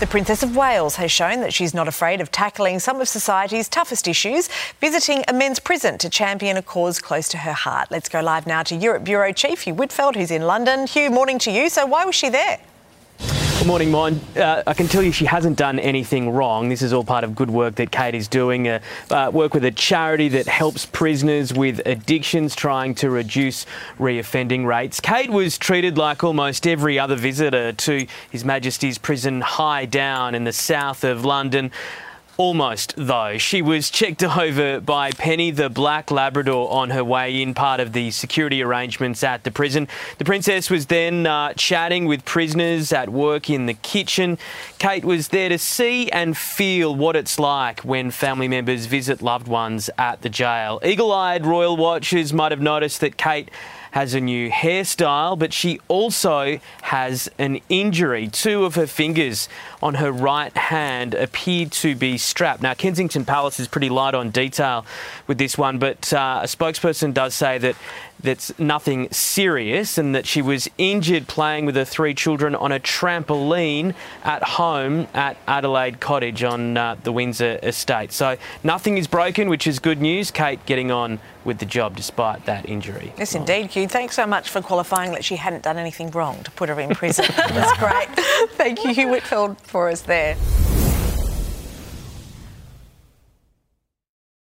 The Princess of Wales has shown that she's not afraid of tackling some of society's toughest issues, visiting a men's prison to champion a cause close to her heart. Let's go live now to Europe Bureau Chief Hugh Whitfeld, who's in London. Hugh, morning to you. So, why was she there? Good morning, Mon. Uh, I can tell you she hasn't done anything wrong. This is all part of good work that Kate is doing. Uh, uh, work with a charity that helps prisoners with addictions, trying to reduce reoffending rates. Kate was treated like almost every other visitor to His Majesty's prison High Down in the south of London. Almost, though. She was checked over by Penny, the black Labrador, on her way in, part of the security arrangements at the prison. The princess was then uh, chatting with prisoners at work in the kitchen. Kate was there to see and feel what it's like when family members visit loved ones at the jail. Eagle eyed royal watchers might have noticed that Kate has a new hairstyle, but she also has an injury. Two of her fingers on her right hand appear to be strapped. Now, Kensington Palace is pretty light on detail with this one, but uh, a spokesperson does say that that's nothing serious and that she was injured playing with her three children on a trampoline at home at Adelaide Cottage on uh, the Windsor estate. So nothing is broken, which is good news. Kate getting on with the job despite that injury. Yes, indeed, Hugh. Thanks so much for qualifying that she hadn't done anything wrong to put her in prison. That's great. Thank you, Hugh Whitfeld, for us there.